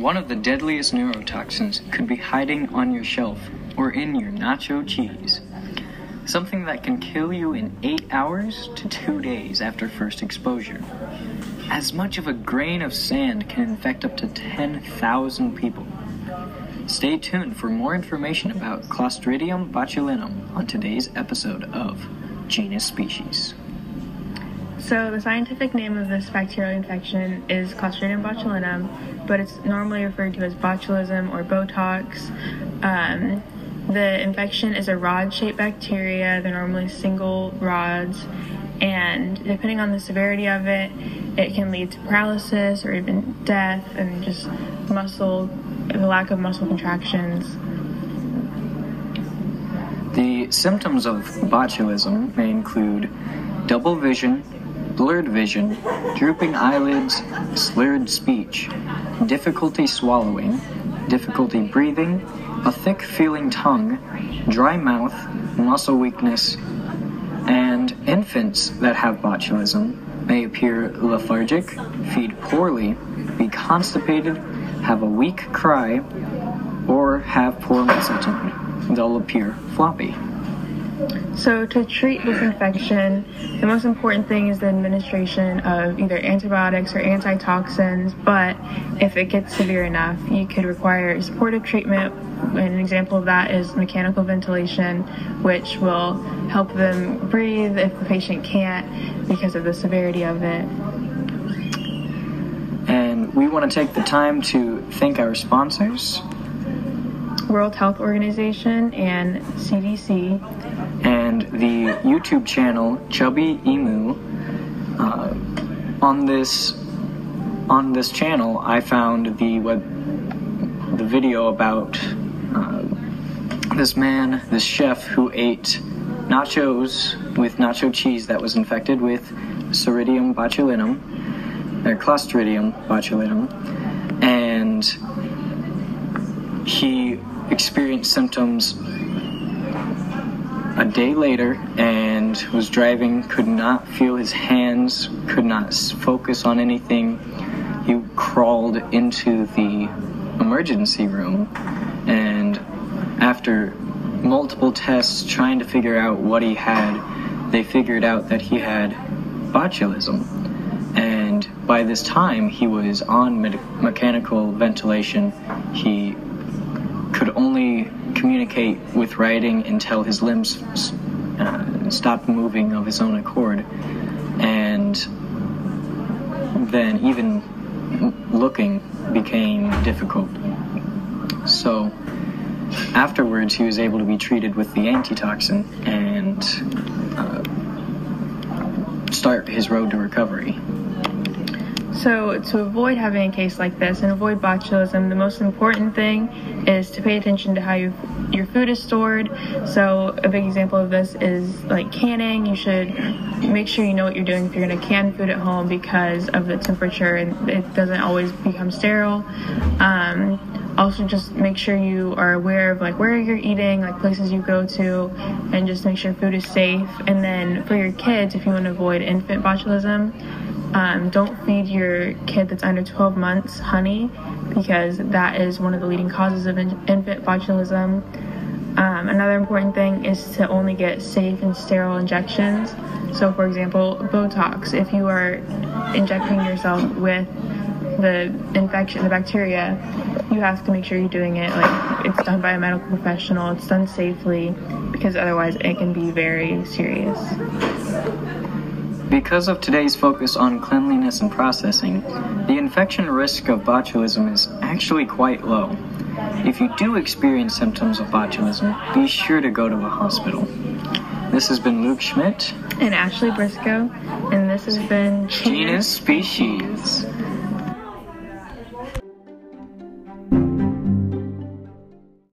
One of the deadliest neurotoxins could be hiding on your shelf or in your nacho cheese. Something that can kill you in 8 hours to 2 days after first exposure. As much of a grain of sand can infect up to 10,000 people. Stay tuned for more information about Clostridium botulinum on today's episode of Genus Species. So, the scientific name of this bacterial infection is Clostridium botulinum, but it's normally referred to as botulism or Botox. Um, the infection is a rod shaped bacteria, they're normally single rods, and depending on the severity of it, it can lead to paralysis or even death and just muscle, the lack of muscle contractions. The symptoms of botulism may include double vision, blurred vision, drooping eyelids, slurred speech, difficulty swallowing, difficulty breathing, a thick feeling tongue, dry mouth, muscle weakness, and infants that have botulism may appear lethargic, feed poorly, be constipated, have a weak cry, or have poor muscle tone. They'll appear floppy. So, to treat this infection, the most important thing is the administration of either antibiotics or antitoxins. But if it gets severe enough, you could require supportive treatment. An example of that is mechanical ventilation, which will help them breathe if the patient can't because of the severity of it. And we want to take the time to thank our sponsors World Health Organization and CDC. And the YouTube channel Chubby Emu. Uh, on this on this channel, I found the web the video about uh, this man, this chef who ate nachos with nacho cheese that was infected with Ceridium botulinum, or Clostridium botulinum, and he experienced symptoms a day later and was driving, could not feel his hands, could not focus on anything. He crawled into the emergency room and after multiple tests trying to figure out what he had, they figured out that he had botulism. And by this time, he was on med- mechanical ventilation. He could only communicate with writing until his limbs uh, stopped moving of his own accord. And then even looking became difficult. So afterwards, he was able to be treated with the antitoxin and uh, start his road to recovery. So, to avoid having a case like this and avoid botulism, the most important thing is to pay attention to how your your food is stored. So, a big example of this is like canning. You should make sure you know what you're doing if you're going to can food at home because of the temperature and it doesn't always become sterile. Um, also, just make sure you are aware of like where you're eating, like places you go to, and just make sure food is safe. And then for your kids, if you want to avoid infant botulism, um, don't feed your kid that's under 12 months honey because that is one of the leading causes of in- infant botulism. Um, another important thing is to only get safe and sterile injections. So, for example, Botox. If you are injecting yourself with the infection, the bacteria, you have to make sure you're doing it like it's done by a medical professional. It's done safely because otherwise it can be very serious. Because of today's focus on cleanliness and processing, the infection risk of botulism is actually quite low. If you do experience symptoms of botulism, be sure to go to a hospital. This has been Luke Schmidt, And Ashley Briscoe, and this has been Genus Species.